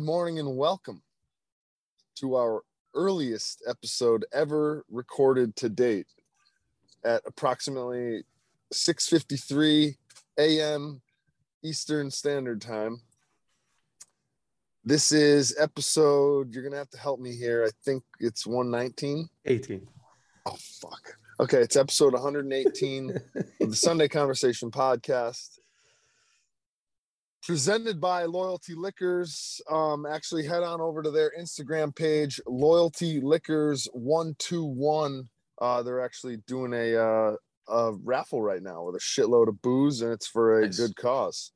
Good morning and welcome to our earliest episode ever recorded to date at approximately 6:53 a.m. Eastern Standard Time. This is episode you're going to have to help me here. I think it's 119. 18. Oh fuck. Okay, it's episode 118 of the Sunday Conversation podcast. Presented by Loyalty Liquors. Um, actually, head on over to their Instagram page, Loyalty Liquors 121. Uh, they're actually doing a, uh, a raffle right now with a shitload of booze, and it's for a Nice. good cause.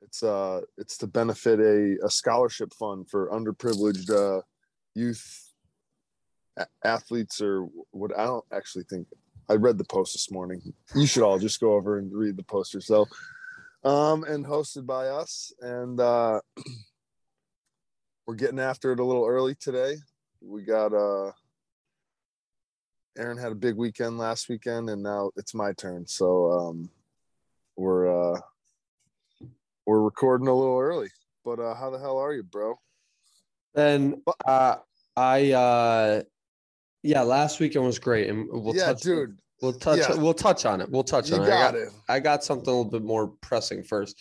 It's uh, it's to benefit a, a scholarship fund for underprivileged uh, youth a- athletes or what I don't actually think I read the post this morning. You should all just go over and read the post yourself. Um, and hosted by us. And uh we're getting after it a little early today. We got uh Aaron had a big weekend last weekend and now it's my turn. So um we're uh we're recording a little early. But uh how the hell are you, bro? And uh, I uh, yeah, last weekend was great, and we'll yeah, touch, dude. We'll touch. yeah. We'll touch on it. We'll touch You on it. I got got, it. I got something a little bit more pressing first.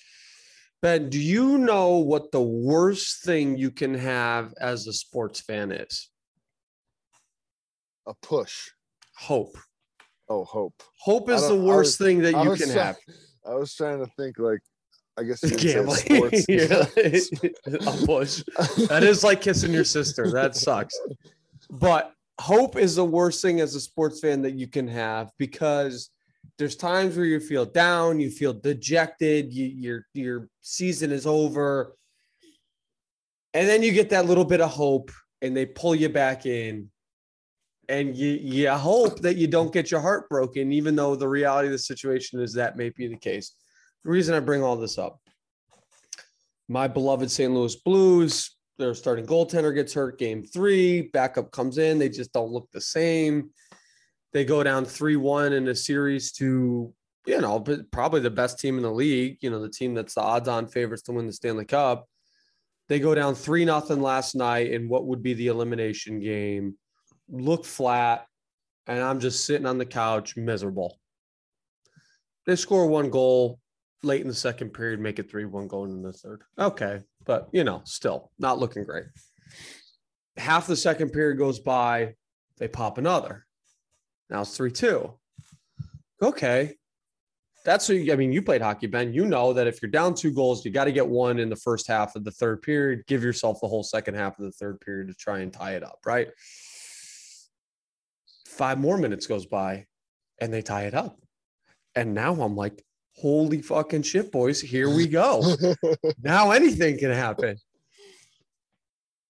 Ben, do you know what the worst thing you can have as a sports fan is? A push. Hope. Oh, hope. Hope is the worst was- thing that I you can try- have. I was trying to think like I guess Gambling. sports. Like, a push. That is like kissing your sister. That sucks. But hope is the worst thing as a sports fan that you can have because there's times where you feel down, you feel dejected, you, your your season is over, and then you get that little bit of hope, and they pull you back in, and you you hope that you don't get your heart broken, even though the reality of the situation is that may be the case. The reason I bring all this up, my beloved St. Louis Blues, their starting goaltender gets hurt game three, backup comes in, they just don't look the same. They go down 3 1 in a series to, you know, probably the best team in the league, you know, the team that's the odds on favorites to win the Stanley Cup. They go down 3 nothing last night in what would be the elimination game, look flat, and I'm just sitting on the couch miserable. They score one goal late in the second period, make it 3 1 going in the third. Okay. But, you know, still not looking great. Half the second period goes by, they pop another. Now it's 3 2. Okay. That's you, I mean, you played hockey, Ben. You know that if you're down two goals, you got to get one in the first half of the third period. Give yourself the whole second half of the third period to try and tie it up, right? Five more minutes goes by and they tie it up. And now I'm like, holy fucking shit, boys, here we go. now anything can happen.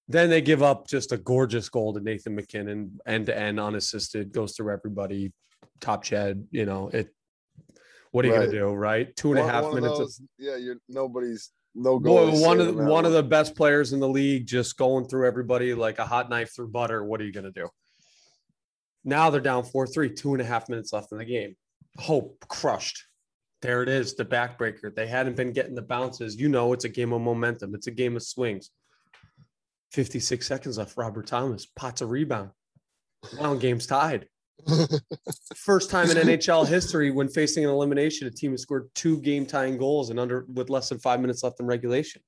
Then they give up just a gorgeous goal to Nathan MacKinnon, end to end, unassisted, goes through everybody, top shed. You know it. What are you Right. gonna do, right? Two and a half one of minutes. Of, yeah, you're nobody's no goal. one of the, one of the best players in the league, just going through everybody like a hot knife through butter. What are you gonna do? Now they're down four three, two and a half minutes left in the game. Hope crushed. There it is, the backbreaker. They hadn't been getting the bounces. You know, it's a game of momentum. It's a game of swings. 56 seconds left. Robert Thomas pots a rebound. Now game's tied. First time in NHL history when facing an elimination, a team has scored two game tying goals and under with less than five minutes left in regulation.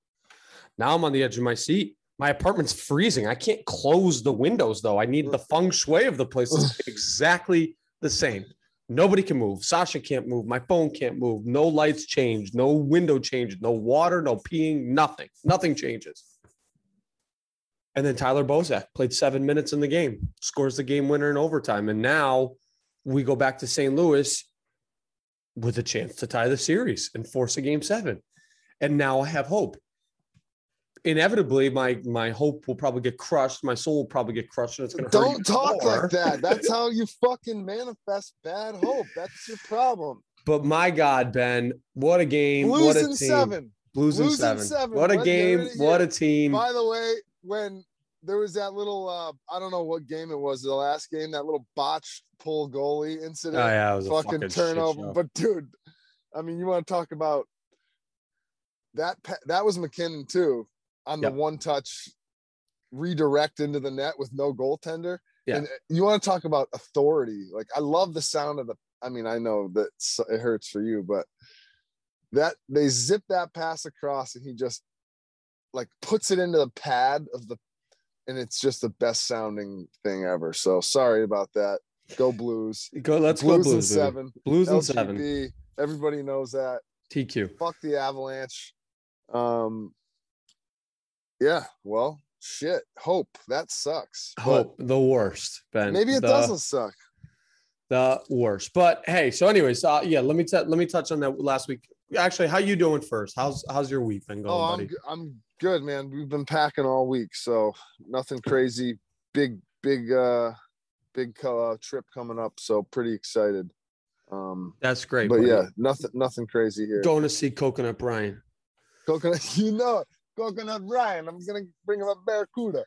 Now I'm on the edge of my seat. My apartment's freezing. I can't close the windows though. I need the mm. feng shui of the place to stay exactly the same. Nobody can move. Sasha can't move. My phone can't move. No lights change. No window changes. No water. No peeing. Nothing. Nothing changes. And then Tyler Bozak played seven minutes in the game, scores the game winner in overtime. And now we go back to St. Louis with a chance to tie the series and force a game seven. And now I have hope. Inevitably, my my hope will probably get crushed. My soul will probably get crushed, and it's hurt. Don't talk more. like that. That's how you fucking manifest bad hope. That's your problem. But my God, Ben, what a game! Blues what a team! seven. Blues Blues seven. seven. What a What- game! there it is. What a team! By the way, when there was that little uh I don't know what game it was, the last game, that little botched pull goalie Oh incident. yeah, it was a fucking, fucking, turnover. But dude, I mean, you want to talk about that? That was MacKinnon too. On Yep. the one touch redirect into the net with no goaltender. Yeah. And uh, you want to talk about authority. Like I love the sound of the I mean, I know that it hurts for you, but that they zip that pass across and he just like puts it into the pad of the and it's just the best sounding thing ever. So sorry about that. Go Blues. Go. Let's Blues go Blues. baby. seven. Blues and seven. Everybody knows that. TQ. Fuck the Avalanche. Um yeah, well, shit. Hope. That sucks. But Hope the worst, Ben. maybe it The- doesn't suck. the worst. But hey, so anyways, uh, yeah, let me t- let me touch on that last week. Actually, how you doing first? How's how's your week been going, Oh, I'm buddy? I'm good, man. We've been packing all week, so nothing crazy. Big big uh big uh, trip coming up, so pretty excited. Um That's great. but buddy. yeah, nothing nothing crazy here. going to see Coconut Brian. Coconut, you know it. Coconut Ryan. I'm gonna bring him a barracuda.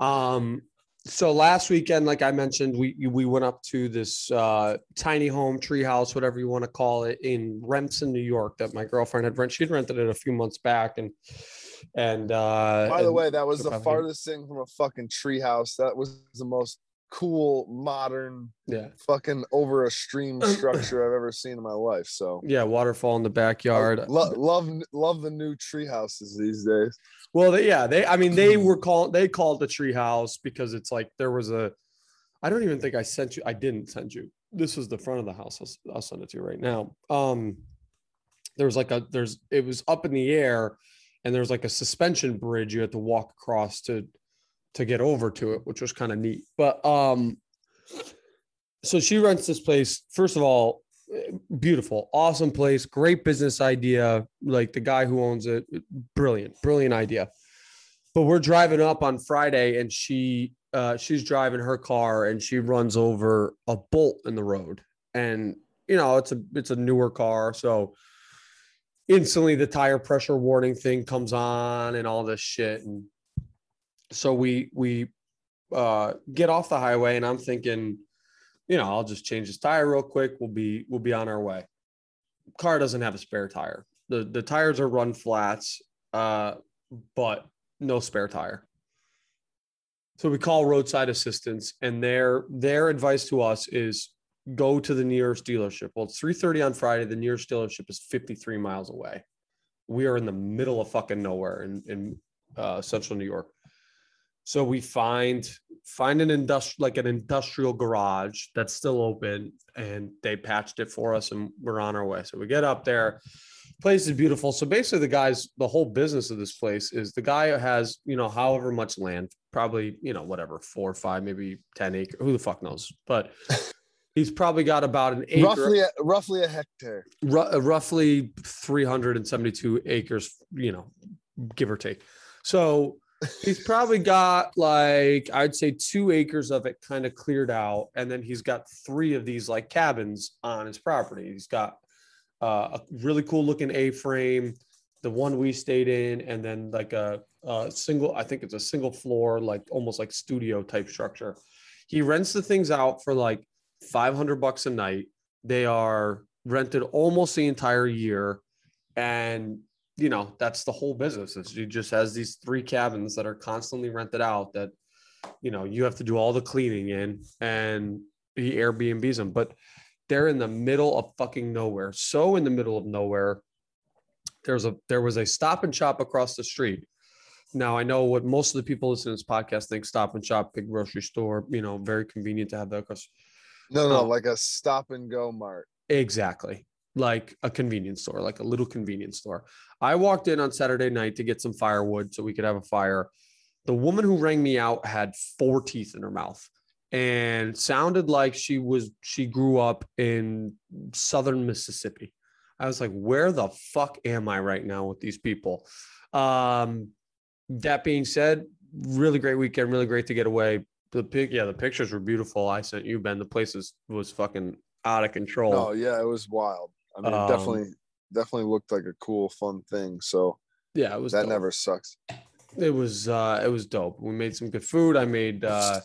Um, so last weekend, like I mentioned, we we went up to this uh, tiny home, treehouse, whatever you want to call it, in Remsen, New York, that my girlfriend had rented. She'd rented it a few months back, and and uh, By the and- way, that was the farthest thing from a fucking treehouse. That was the most cool, modern, yeah, fucking over a stream structure I've ever seen in my life. So yeah, waterfall in the backyard. lo- love love the new tree houses these days. Well, they, yeah, they. I mean, they were called. They called the treehouse because it's like there was a. I don't even think I sent you. I didn't send you. This is the front of the house. I'll, I'll send it to you right now. Um, there was like a there's it was up in the air, and there's like a suspension bridge you had to walk across to to get over to it, which was kind of neat. But um, so she rents this place. First of all, beautiful, awesome place, great business idea. Like the guy who owns it, brilliant, brilliant idea. But we're driving up on Friday, and she uh, she's driving her car, and she runs over a bolt in the road, and you know it's a it's a newer car, so instantly the tire pressure warning thing comes on and all this shit and so we we uh get off the highway and i'm thinking you know i'll just change this tire real quick. We'll be we'll be on our way. Car doesn't have a spare tire. The the tires are run flats uh but no spare tire. So we call roadside assistance and their their advice to us is go to the nearest dealership. Well it's 3.30 on friday. The nearest dealership is 53 miles away. We are in the middle of fucking nowhere in in uh, central new york so we find find an industrial like an industrial garage that's still open and they patched it for us and we're on our way so we get up there place is beautiful so basically the guys the whole business of this place is the guy has you know however much land probably you know whatever four or five maybe 10 acre who the fuck knows but he's probably got about an acre Roughly, a, roughly a hectare. ru- uh, roughly 372 acres, you know, give or take. So he's probably got like I'd say two acres of it kind of cleared out, and then he's got three of these like cabins on his property. He's got uh, a really cool looking A-frame, the one we stayed in, and then like a, a single. I think it's a single floor, like almost like studio type structure. He rents the things out for like 500 bucks a night. They are rented almost the entire year. And, you know, that's the whole business. Is he just has these three cabins that are constantly rented out that, you know, you have to do all the cleaning in and he Airbnbs them. But they're in the middle of fucking nowhere. So in the middle of nowhere, there's a there was a stop and shop across the street. Now I know what most of the people listening to this podcast think stop and shop, big grocery store, you know, very convenient to have that across. No, no, Oh. like a stop and go mart. Exactly. Like a convenience store, like a little convenience store. I walked in on Saturday night to get some firewood so we could have a fire. The woman who rang me out had four teeth in her mouth and sounded like she was she grew up in southern Mississippi. I was like, where the fuck am I right now with these people? Um, that being said, really great weekend, really great to get away. The pic, yeah, the pictures were beautiful. I sent you, Ben. The place is, was fucking out of control. Oh yeah, it was wild. I mean, Um, it definitely, definitely looked like a cool, fun thing. So yeah, it was that dope. never sucks. it was uh it was dope we made some good food i made uh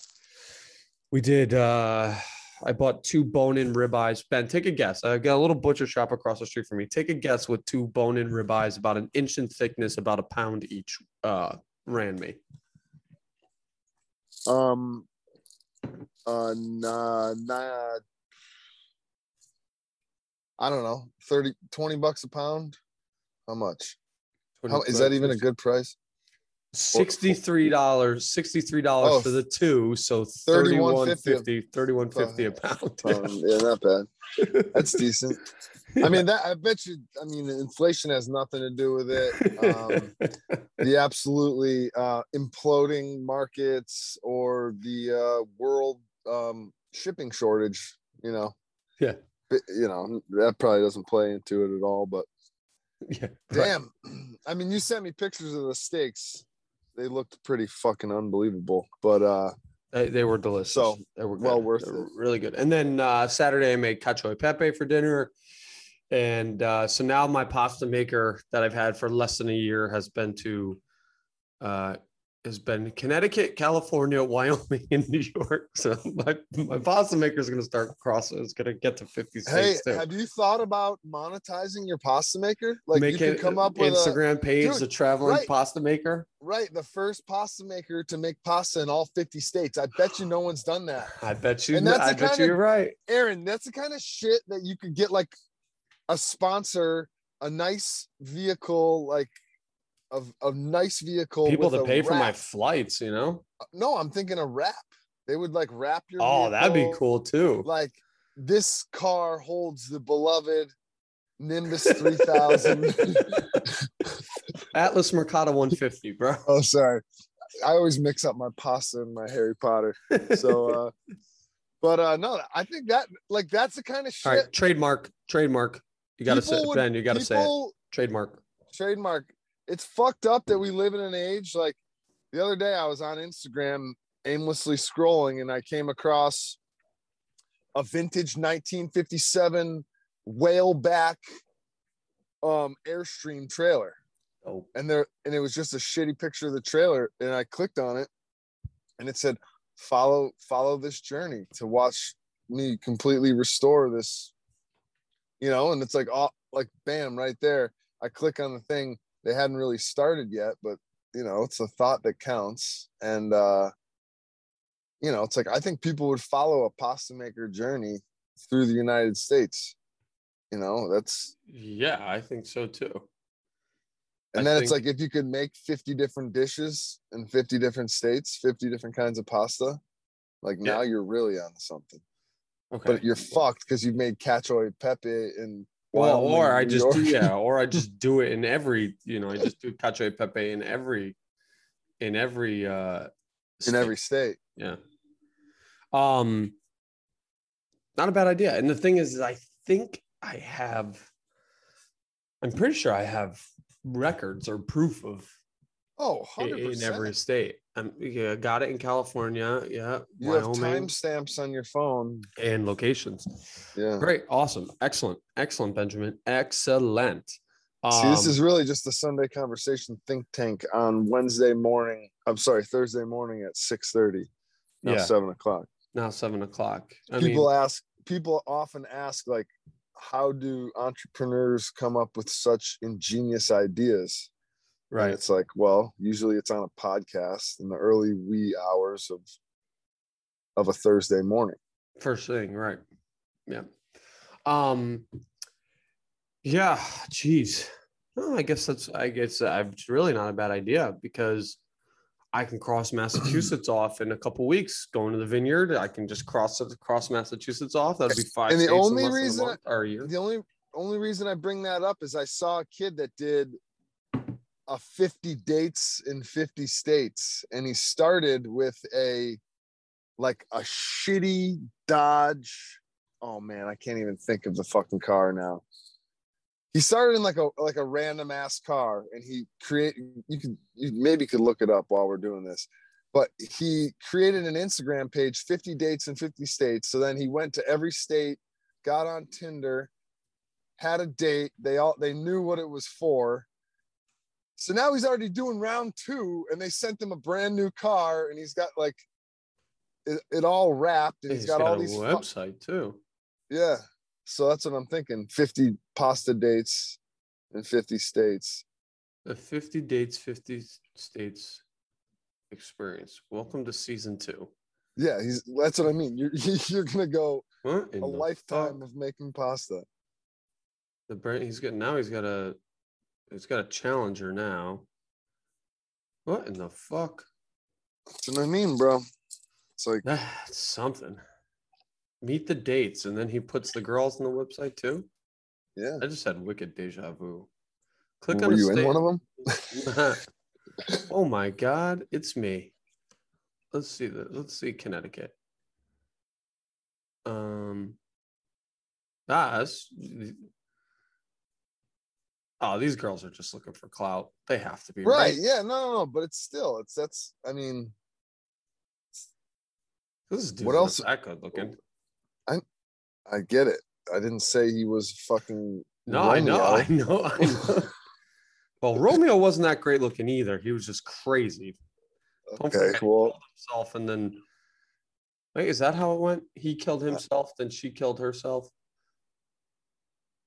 we did uh I bought two bone-in ribeyes. Ben, take a guess. I got a little butcher shop across the street from me. Take a guess with two bone-in ribeyes, about an inch in thickness, about a pound each, uh, ran me. Um, uh, nah, nah, I don't know, 30, 20 bucks a pound. How much? How is that even a good price? Sixty-three dollars, sixty-three dollars Oh, for the two, so 31.50 thirty-one fifty, thirty-one fifty a pound. Um, yeah, not bad. That's decent. I mean, that I bet you. I mean, inflation has nothing to do with it. Um, the absolutely uh, imploding markets or the uh, world um, shipping shortage. You know. Yeah. You know that probably doesn't play into it at all. But yeah, damn, I mean, you sent me pictures of the steaks. They looked pretty fucking unbelievable. But uh, They, they were delicious. So, they were well worth They were it. Really good. And then uh, Saturday I made cacio e pepe for dinner. And uh, so now my pasta maker that I've had for less than a year has been to uh, has been Connecticut, California, Wyoming, and New York. So my, my pasta maker is going to start crossing. It's going to get to 50 hey, states too. have you thought about monetizing your pasta maker? Like Make you can come up with a Instagram page, Dude, the traveling right. pasta maker. right the first pasta maker to make pasta in all 50 states. I bet you no one's done that. I bet you. And that's I bet kind you of- you're right. Aaron, that's the kind of shit that you could get like a sponsor, a nice vehicle, like a, a nice vehicle. People to pay for my flights, you know. No, I'm thinking a wrap. They would like wrap your. Oh, that'd be cool too. Like this car holds the beloved Nimbus 3000. Atlas Marcato 150, bro. oh, sorry. I always mix up my pasta and my Harry Potter. So, uh, but uh, no, I think that like that's the kind of shit. All right, trademark, trademark. You gotta say, would- Ben. You gotta say it. Trademark. trademark. It's fucked up that we live in an age like the other day I was on Instagram aimlessly scrolling and I came across a vintage 1957 whaleback um airstream trailer. Oh, and there and it was just a shitty picture of the trailer and I clicked on it and it said follow follow this journey to watch me completely restore this you know and it's like oh like bam right there. I click on the thing they hadn't really started yet but you know it's a thought that counts and uh you know it's like I think people would follow a pasta maker journey through the United States you know that's yeah, I think so too. And I then it's like if you could make 50 different dishes in 50 different states, 50 different kinds of pasta, like Yeah. now you're really on something. Okay. But you're fucked because you've made cacio e pepe in well, or I just do, yeah, or I just do it in every, you know, I just do cacio e pepe in every, in every, uh, in every state. Yeah. Um, not a bad idea. And the thing is, is I think I have, I'm pretty sure I have records or proof of Oh, 100%. in every state. Um, yeah, got it in California. Yeah. you have Wyoming timestamps on your phone. and locations. Yeah. Great. Awesome. Excellent. Excellent, Benjamin. Excellent. See, this Um, is really just a Sunday conversation think tank on Wednesday morning. I'm sorry, Thursday morning at 6:30. Now yeah. seven o'clock. now seven o'clock. I people mean, ask people often ask like how do entrepreneurs come up with such ingenious ideas And right. it's like well usually it's on a podcast in the early wee hours of of a thursday morning First thing, right. Yeah. Um yeah, geez. Oh, I guess that's I guess uh, it's really not a bad idea because I can cross Massachusetts off in a couple weeks going to the vineyard. I can just cross it cross Massachusetts off. That'd be five. And the only less than a reason month or a year. the only only reason i bring that up is i saw a kid that did a 50 dates in 50 states and he started with a like a shitty dodge. Oh man i can't even think of the fucking car now. He started in like a like a random ass car and he create you can you maybe could look it up while we're doing this but he created an instagram page 50 dates in 50 states so then he went to every state got on tinder had a date they all they knew what it was for so now he's already doing round two and they sent him a brand new car and he's got like it, it all wrapped, and He's he's got, all these. fu- website too. yeah, so that's what I'm thinking. Fifty pasta dates in fifty states. The 50 dates, 50 states experience. Welcome to season two. Yeah, he's. That's what I mean. You're you're gonna go a lifetime fuck? of making pasta. The brain. He's got now. He's got a. He's got a challenger now. What in the fuck? That's what I mean, bro. It's like That's something. Meet the dates, and then he puts the girls on the website too. yeah. I just had wicked deja vu. Click Were on a you in one of them? oh my god, it's me. Let's see the let's see Connecticut. Um ah, that's, oh, these girls are just looking for clout. They have to be Right. Yeah. No, no, no. But it's still. It's that's. I mean, This dude's What else- that good looking. I I get it. I didn't say he was fucking. No, I know, I know, I know. well, Romeo wasn't that great looking either. He was just crazy. Don't Okay. Well, himself and then wait, is that how it went? He killed himself, then she killed herself.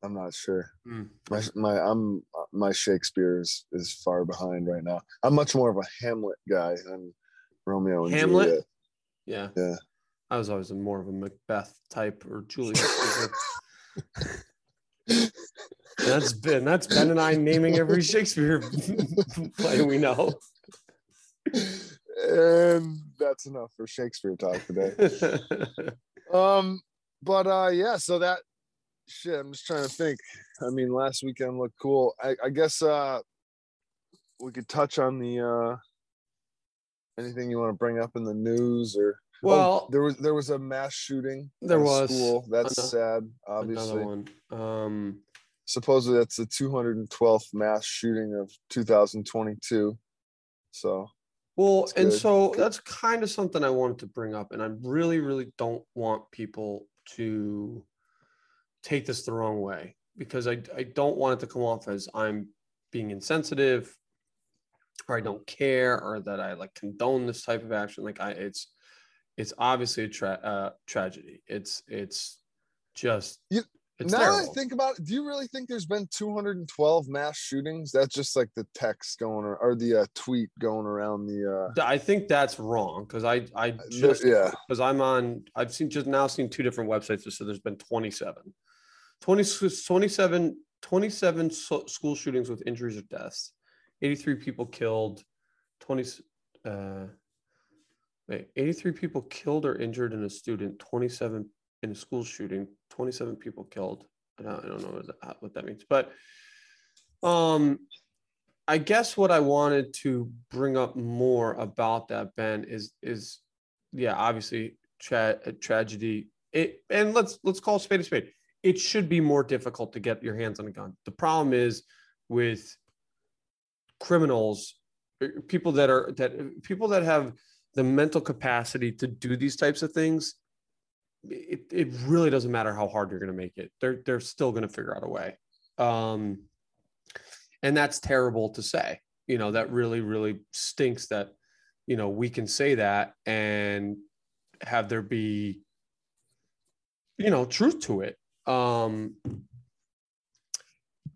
I'm not sure. Hmm. My my I'm my Shakespeare is, is far behind right now. I'm much more of a Hamlet guy than Romeo and Hamlet? Juliet. Yeah. Yeah. I was always a more of a Macbeth type or Julius Caesar. that's Ben. That's Ben and I naming every Shakespeare play we know. And that's enough for Shakespeare talk today. Um, but uh, yeah. So that shit. I'm just trying to think. I mean, last weekend looked cool. I, I guess uh, we could touch on the uh, anything you want to bring up in the news or. Oh, well, there was there was a mass shooting. There was. School. That's Ano- sad. another Obviously, one. Um, supposedly that's the 212th mass shooting of 2022. So Well, and good. so that's kind of something I wanted to bring up, and I really, really don't want people to take this the wrong way because I I don't want it to come off as I'm being insensitive or I don't care or that I like condone this type of action. Like I, it's it's obviously a tra- uh, tragedy. It's it's just You- it's now terrible. I think about it, do you really think there's been 212 mass shootings? That's just like the text going or, or the uh, tweet going around the uh I think that's wrong because I I there- just yeah. because I'm on I've seen just now seen two different websites that said there's been 27 20 s- 27 27 so- school shootings with injuries or deaths. 83 people killed. 20 s- uh wait 83 people killed or injured in a student. 27 in a school shooting. 27 people killed. I don't, I don't know what that, what that means. But um I guess what I wanted to bring up more about that, Ben, is is yeah, obviously tra- tragedy. It and let's let's call a spade a spade. It should be more difficult to get your hands on a gun. The problem is with criminals, uh, people that are that people that have the mental capacity to do these types of things. It, it really doesn't matter how hard you're going to make it. They're they're still going to figure out a way. Um, and that's terrible to say you know that really really stinks that you know we can say that and have there be you know truth to it um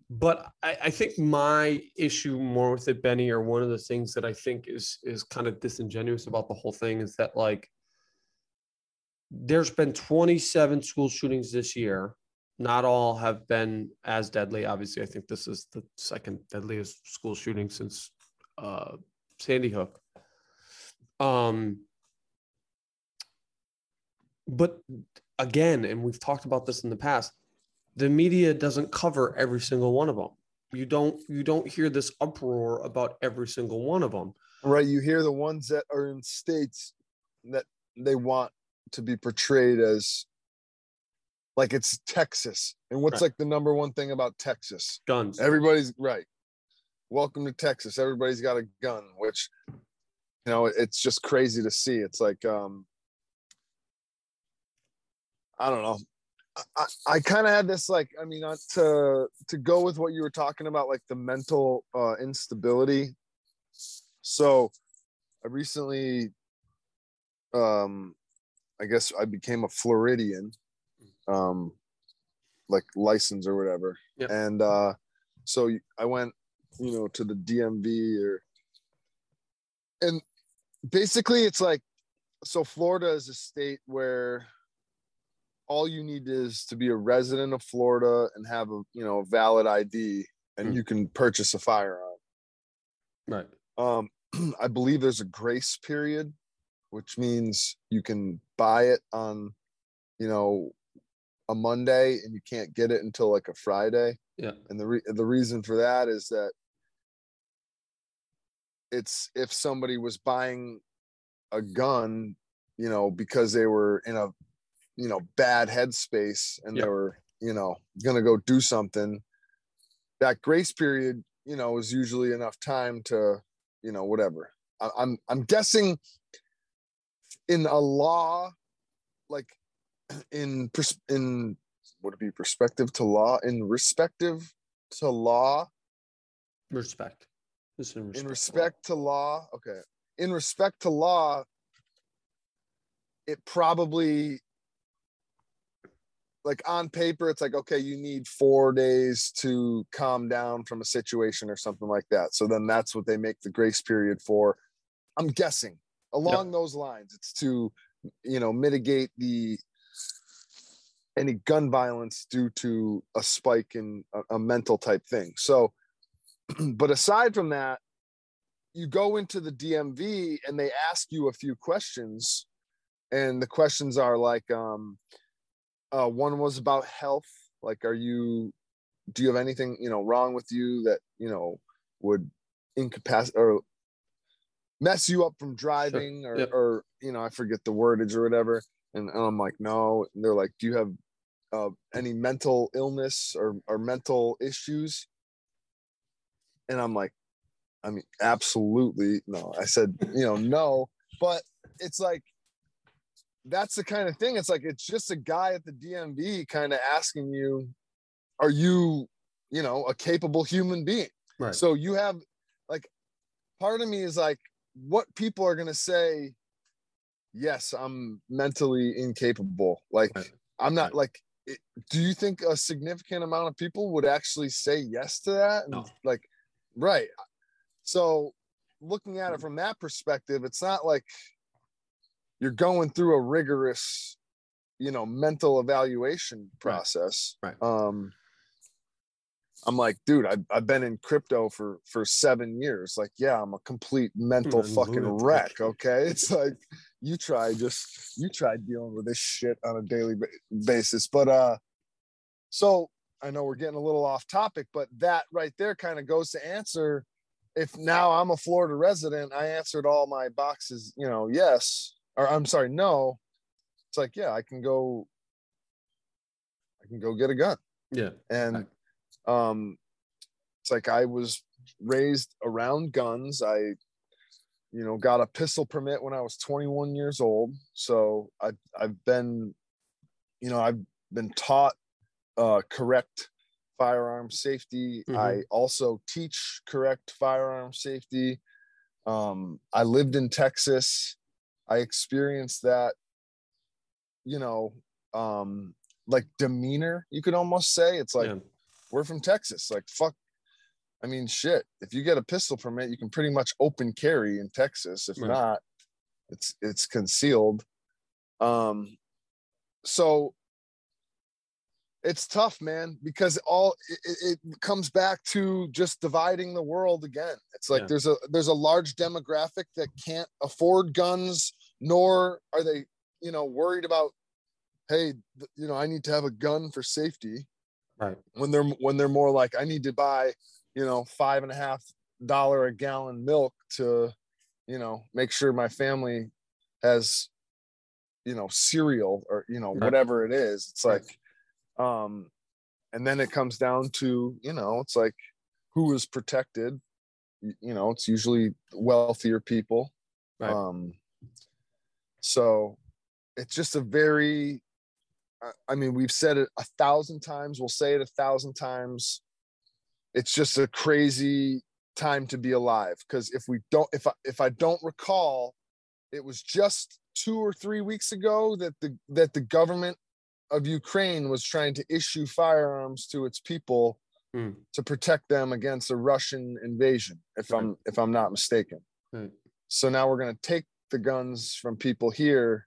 but I, I think my issue more with it benny or one of the things that i think is is kind of disingenuous about the whole thing is that like there's been 27 school shootings this year not all have been as deadly. Obviously, I think this is the second deadliest school shooting since uh, Sandy Hook. Um, but again, and we've talked about this in the past, the media doesn't cover every single one of them. You don't you don't hear this uproar about every single one of them. Right. You hear the ones that are in states that they want to be portrayed as like it's Texas. And what's Right. like the number one thing about Texas? Guns. Everybody's right. Welcome to Texas. Everybody's got a gun, which you know, it's just crazy to see. It's like um I don't know. I, I, kind of had this like, I mean, not to to go with what you were talking about, like the mental uh instability. So I recently um I guess I became a Floridian, um, like license or whatever. Yep. And uh, so I went, you know, to the DMV or, and basically it's like, so Florida is a state where all you need is to be a resident of Florida and have a you know a valid ID, and Hmm. you can purchase a firearm. Right. Um, I believe there's a grace period, which means you can buy it on, you know, a Monday and you can't get it until like a Friday. Yeah. And the re- the reason for that is that it's if somebody was buying a gun, you know, because they were in a you know bad headspace and Yep. they were you know gonna go do something. That grace period, you know, is usually enough time to you know whatever. I, I'm I'm guessing in a law, like in pers- in would it be perspective to law in respective to law Respect. In respect. in respect to law okay in respect to law it probably like on paper it's like okay you need four days to calm down from a situation or something like that. So then that's what they make the grace period for. I'm guessing along those lines it's to you know mitigate the any gun violence due to a spike in a, a mental type thing. So but aside from that you go into the DMV and they ask you a few questions, and the questions are like, um, uh, one was about health, like, are you, do you have anything you know wrong with you that you know would incapacitate or mess you up from driving, or Yep. or you know, I forget the wordage or whatever, and I'm like, no, and they're like, do you have uh, any mental illness or or mental issues? And I'm like. I mean, absolutely no. I said, you know, no, but it's like that's the kind of thing. It's like it's just a guy at the DMV kind of asking you, are you, you know, a capable human being? Right. So you have like part of me is like, what people are gonna say, yes, I'm mentally incapable. Like Right. I'm not Right. like it, do you think a significant amount of people would actually say yes to that? And, No. Like, right. So looking at it from that perspective, it's not like you're going through a rigorous, you know, mental evaluation process. Right. Um I'm like, dude, I've, I've been in crypto for for seven years. Like, yeah, I'm a complete mental fucking wreck. Okay, it's like you try just you try dealing with this shit on a daily basis. But uh, so I know we're getting a little off topic, but that right there kind of goes to answer. If now I'm a Florida resident, I answered all my boxes. You know, yes, or I'm sorry, no. It's like, yeah, I can go. I can go get a gun Yeah. and um it's like i was raised around guns i you know got a pistol permit when i was 21 years old so i've i've been you know i've been taught uh correct firearm safety Mhm. i also teach correct firearm safety um i lived in texas i experienced that you know um like demeanor you could almost say it's like yeah. we're from Texas. Like, fuck. I mean, shit. If you get a pistol permit, you can pretty much open carry in Texas. If Right. not, it's it's concealed. Um, so it's tough, man, because all it, it it comes back to just dividing the world again. It's like Yeah. there's a there's a large demographic that can't afford guns, nor are they, you know, worried about, hey, you know, I need to have a gun for safety Right. when they're when they're more like I need to buy, you know, five and a half dollar a gallon milk to, you know, make sure my family has, you know, cereal or you know Right. whatever it is. It's like, um, and then it comes down to you know, it's like who is protected. You, you know, it's usually wealthier people. Right. Um, so it's just a very I- I mean, we've said it a thousand times. We'll say it a thousand times. It's just a crazy time to be alive. Because if we don't, if I if I don't recall, it was just two or three weeks ago that the that the government of Ukraine was trying to issue firearms to its people Hmm. to protect them against a Russian invasion, if Right. I'm if I'm not mistaken. Right. So now we're gonna take the guns from people here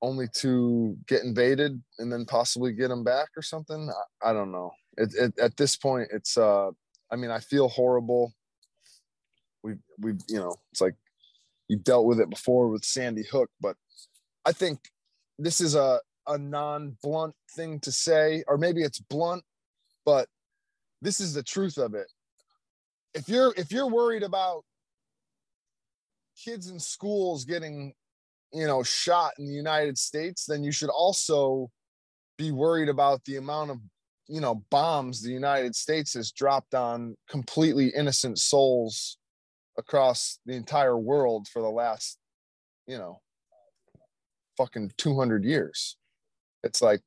only to get invaded and then possibly get them back or something. I, I don't know. It, it, at this point, it's uh, I mean, I feel horrible. We we you know, it's like you dealt with it before with Sandy Hook, but I think this is a a non-blunt thing to say, or maybe it's blunt, but this is the truth of it. If you're if you're worried about kids in schools getting you know shot in the United States, then you should also be worried about the amount of you know bombs the United States has dropped on completely innocent souls across the entire world for the last you know fucking 200 years. It's like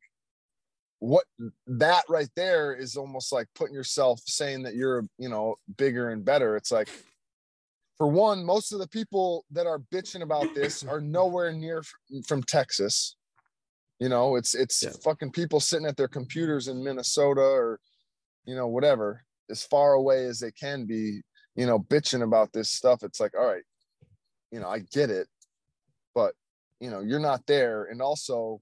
what that right there is almost like putting yourself saying that you're you know bigger and better. It's like for one most of the people that are bitching about this are nowhere near from texas. You know it's it's Yeah. fucking people sitting at their computers in minnesota or you know whatever as far away as they can be you know bitching about this stuff. It's like all right you know i get it but you know you're not there. And also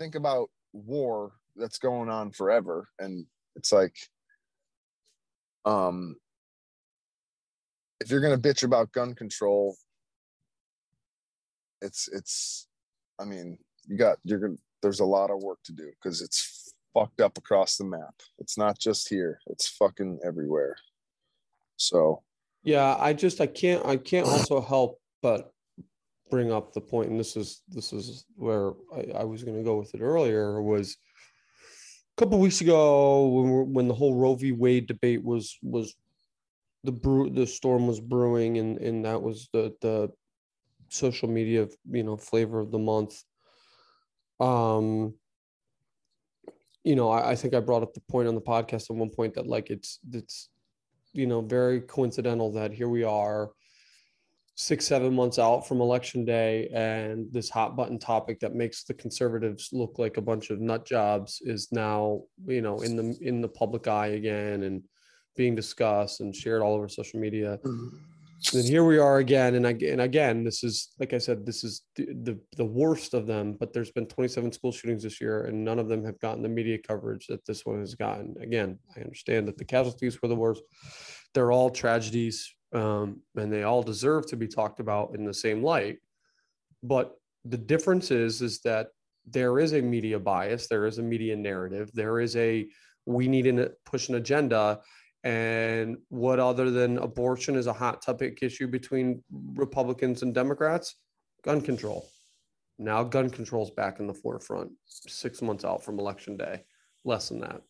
think about war that's going on forever. And it's like um if you're going to bitch about gun control it's it's i mean you got you're gonna there's a lot of work to do because it's fucked up across the map. It's not just here. It's fucking everywhere. So Yeah, I just I can't I can't also help but bring up the point, and this is this is where I, I was going to go with it earlier was a couple weeks ago when when the whole Roe v. Wade debate was was the brew the storm was brewing, and and that was the the social media you know flavor of the month. Um, you know, I, I think I brought up the point on the podcast at one point that like it's it's you know, very coincidental that here we are six, seven months out from election day, and this hot button topic that makes the conservatives look like a bunch of nut jobs is now, you know, in the in the public eye again and being discussed and shared all over social media. Mm-hmm. And here we are again, and again, and again, this is like I said, this is the, the the worst of them. But there's been 27 school shootings this year, and none of them have gotten the media coverage that this one has gotten. Again, I understand that the casualties were the worst. They're all tragedies, um, and they all deserve to be talked about in the same light. But the difference is, is that there is a media bias, there is a media narrative, there is a we need to push an agenda and what other than abortion is a hot topic issue between Republicans and Democrats? Gun control. Now gun control is back in the forefront, six months out from election day, less than that.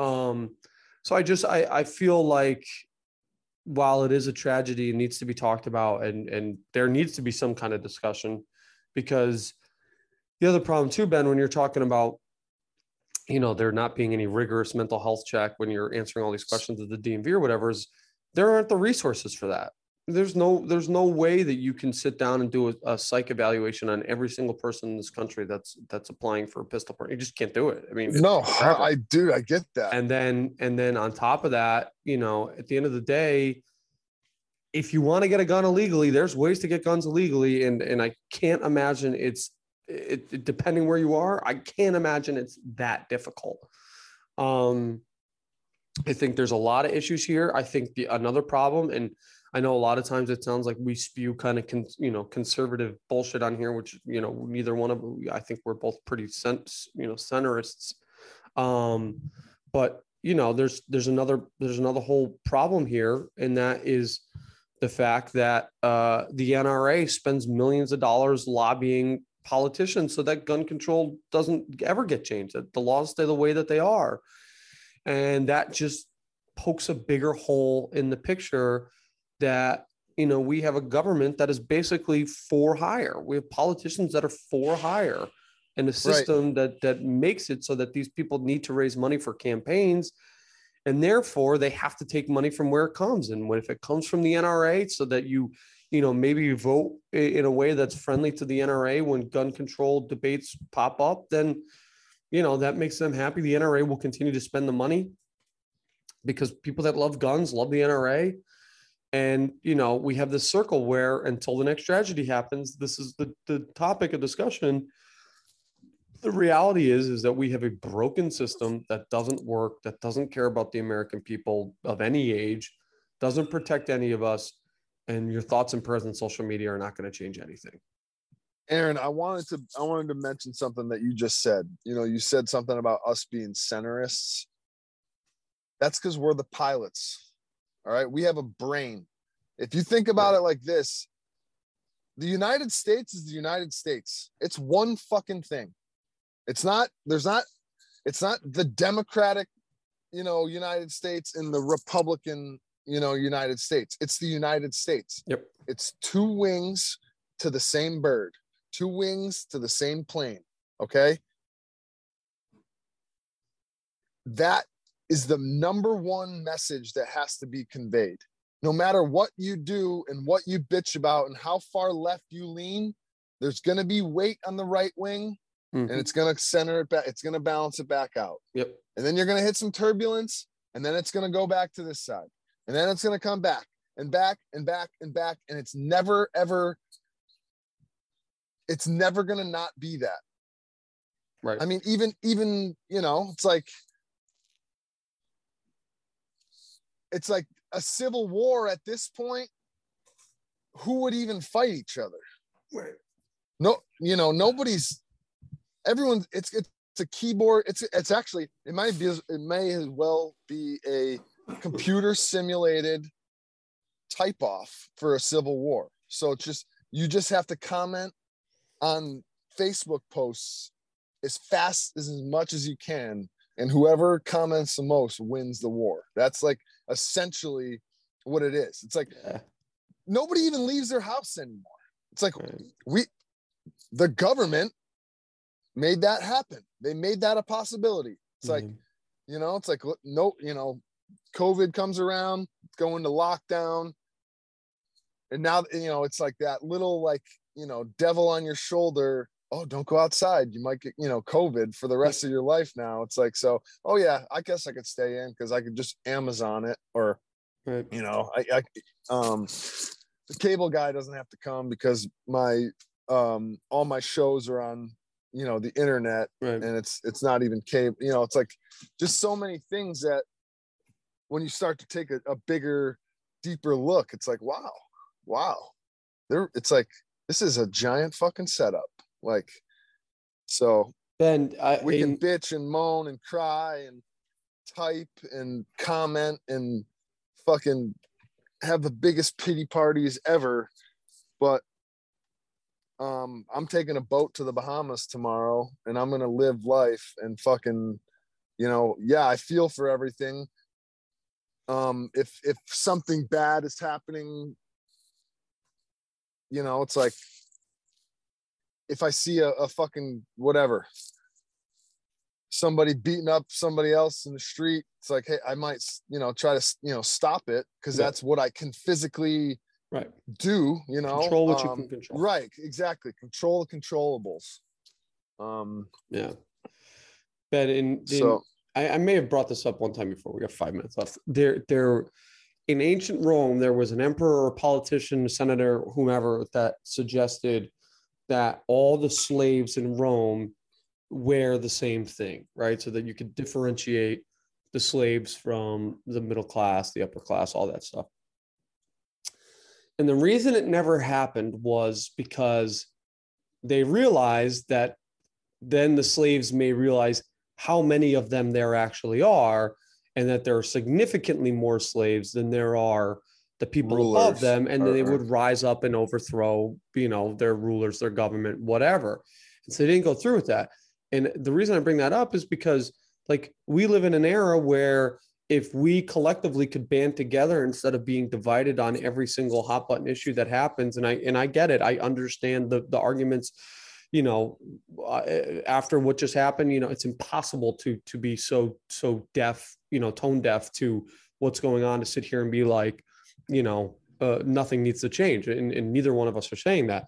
Um, so I just I, I feel like while it is a tragedy, it needs to be talked about and and there needs to be some kind of discussion because the other problem too, Ben, when you're talking about you know there not being any rigorous mental health check when you're answering all these questions at the DMV or whatever is there aren't the resources for that. There's no there's no way that you can sit down and do a, a psych evaluation on every single person in this country that's that's applying for a pistol permit. You just can't do it. I mean, no. I, I do i get that and then and then on top of that, you know, at the end of the day, if you want to get a gun illegally, there's ways to get guns illegally, and and I can't imagine it's it, it- depending where you are. I can't imagine it's that difficult. Um, I think there's a lot of issues here. I think the another problem, and I know a lot of times it sounds like we spew kind of con, you know conservative bullshit on here, which you know neither one of I think we're both pretty you know centerists. Um, but you know there's there's another there's another whole problem here, and that is the fact that uh, the NRA spends millions of dollars lobbying politicians so that gun control doesn't ever get changed, that the laws stay the way that they are. And that just pokes a bigger hole in the picture that, you know, we have a government that is basically for hire. We have politicians that are for hire and a system that that makes it so that these people need to raise money for campaigns and therefore they have to take money from where it comes and what if it comes from the NRA so that you you know, maybe you vote in a way that's friendly to the NRA when gun control debates pop up, then, you know, that makes them happy. The NRA will continue to spend the money because people that love guns love the NRA. And, you know, we have this circle where until the next tragedy happens, this is the, the topic of discussion. The reality is, is that we have a broken system that doesn't work, that doesn't care about the American people of any age, doesn't protect any of us. And your thoughts and prayers on social media are not going to change anything. Aaron, I wanted to I wanted to mention something that you just said. You know, you said something about us being centerists. That's because we're the pilots. All right. We have a brain. If you think about it like this, the United States is the United States. It's one fucking thing. It's not, there's not, it's not the Democratic, you know, United States and the Republican, you know, United States. It's the United States. Yep. It's two wings to the same bird, two wings to the same plane. Okay. That is the number one message that has to be conveyed. No matter what you do and what you bitch about and how far left you lean, there's going to be weight on the right wing and Mhm. it's going to center it back. It's going to balance it back out. Yep. And then you're going to hit some turbulence and then it's going to go back to this side. And then it's going to come back and back and back and back. And it's never, ever, it's never going to not be that. Right. I mean, even, even, you know, it's like, it's like a civil war at this point. Who would even fight each other? Right. no you know nobody's everyone it's it's a keyboard it's it's actually it might be it may as well be a computer simulated type off for a civil war so it's just you just have to comment on facebook posts as fast as as much as you can and whoever comments the most wins the war that's like essentially what it is it's like Yeah. nobody even leaves their house anymore it's like Right. we the government made that happen they made that a possibility it's like Mhm. you know it's like no you know covid comes around go into lockdown and now you know it's like that little like you know devil on your shoulder oh don't go outside. You might get you know covid for the rest of your life now. It's like so oh yeah i guess i could stay in because i could just amazon it or Right. you know i, I um the cable guy doesn't have to come because my um all my shows are on you know the internet Right. and it's it's not even cable you know it's like just so many things that when you start to take a, a bigger deeper look it's like wow wow. There it's like this is a giant fucking setup like so Ben, I, we can bitch and moan and cry and type and comment and fucking have the biggest pity parties ever. But um i'm taking a boat to the bahamas tomorrow and i'm gonna live life and fucking you know yeah i feel for everything. Um if if something bad is happening you know it's like if i see a, a fucking whatever somebody beating up somebody else in the street it's like hey i might you know try to you know stop it because Yeah. that's what i can physically right. do you know Control what you Um, can control. right exactly control the controllables um Yeah. Ben, in, in so I, I may have brought this up one time before. We got five minutes left. There, there, in ancient Rome, there was an emperor or politician, senator, whomever that suggested that all the slaves in Rome wear the same thing, right? So that you could differentiate the slaves from the middle class, the upper class, all that stuff. And the reason it never happened was because they realized that then the slaves may realize how many of them there actually are and that there are significantly more slaves than there are the people above Rulers, them and then they would rise up and overthrow you know their rulers their government whatever. And so they didn't go through with that. And the reason i bring that up is because like we live in an era where if we collectively could band together instead of being divided on every single hot button issue that happens and i and i get it. I understand the the arguments you know uh, after what just happened you know it's impossible to to be so so deaf you know tone deaf to what's going on to sit here and be like you know uh, nothing needs to change, and, and neither one of us are saying that.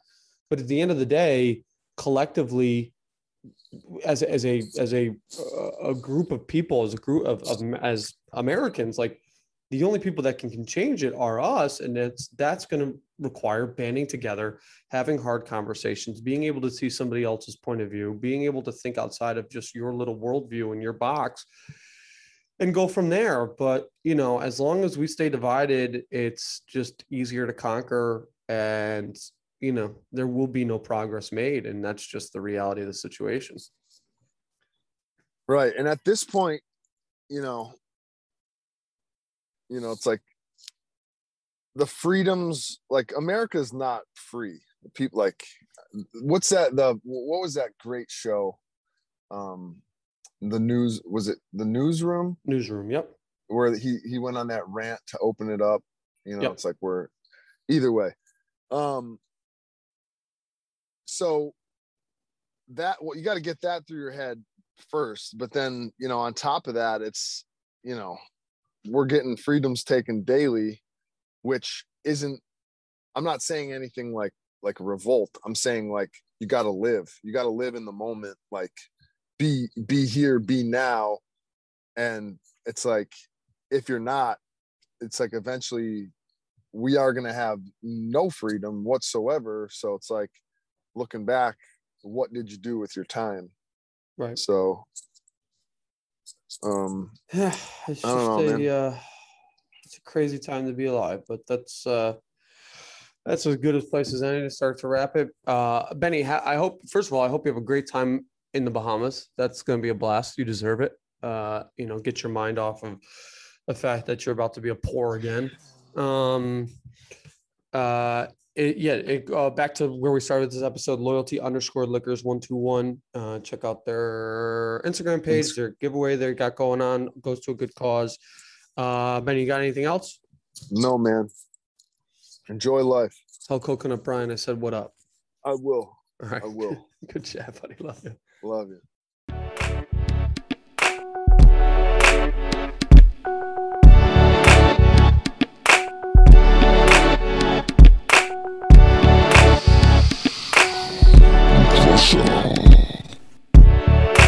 But at the end of the day, collectively, as as a as a a group of people, as a group of, of as Americans, like the only people that can, can change it are us. And it's that's going to require banding together having hard conversations being able to see somebody else's point of view being able to think outside of just your little worldview and your box and go from there. But you know as long as we stay divided it's just easier to conquer and you know there will be no progress made. And that's just the reality of the situation right. And at this point you know you know it's like the freedoms like America is not free. People like what's that the what was that great show? Um the news was it the newsroom? Newsroom yep. Where he he went on that rant to open it up you know Yep. it's like we're either way. Um so that well you got to get that through your head first but then you know on top of that it's you know we're getting freedoms taken daily which isn't i'm not saying anything like like a revolt. I'm saying like you got to live. You got to live in the moment like be be here be now. And it's like if you're not it's like eventually we are going to have no freedom whatsoever. So it's like looking back what did you do with your time? Right. So um Yeah, it's just know, a uh, it's a crazy time to be alive, but that's uh that's as good a place as any to start to wrap it. Uh Benny, I hope first of all, I hope you have a great time in the Bahamas. That's going to be a blast. You deserve it. Uh, you know, get your mind off of the fact that you're about to be a poor again. Um uh it, yeah, it, uh, back to where we started this episode, loyalty underscore liquors one two one. Uh, check out their Instagram page, their giveaway they got going on goes to a good cause. Uh, Ben, you got anything else? no man enjoy life Tell Coconut Brian I said what up. i will All right, i will Good chat, buddy. Love you. Love you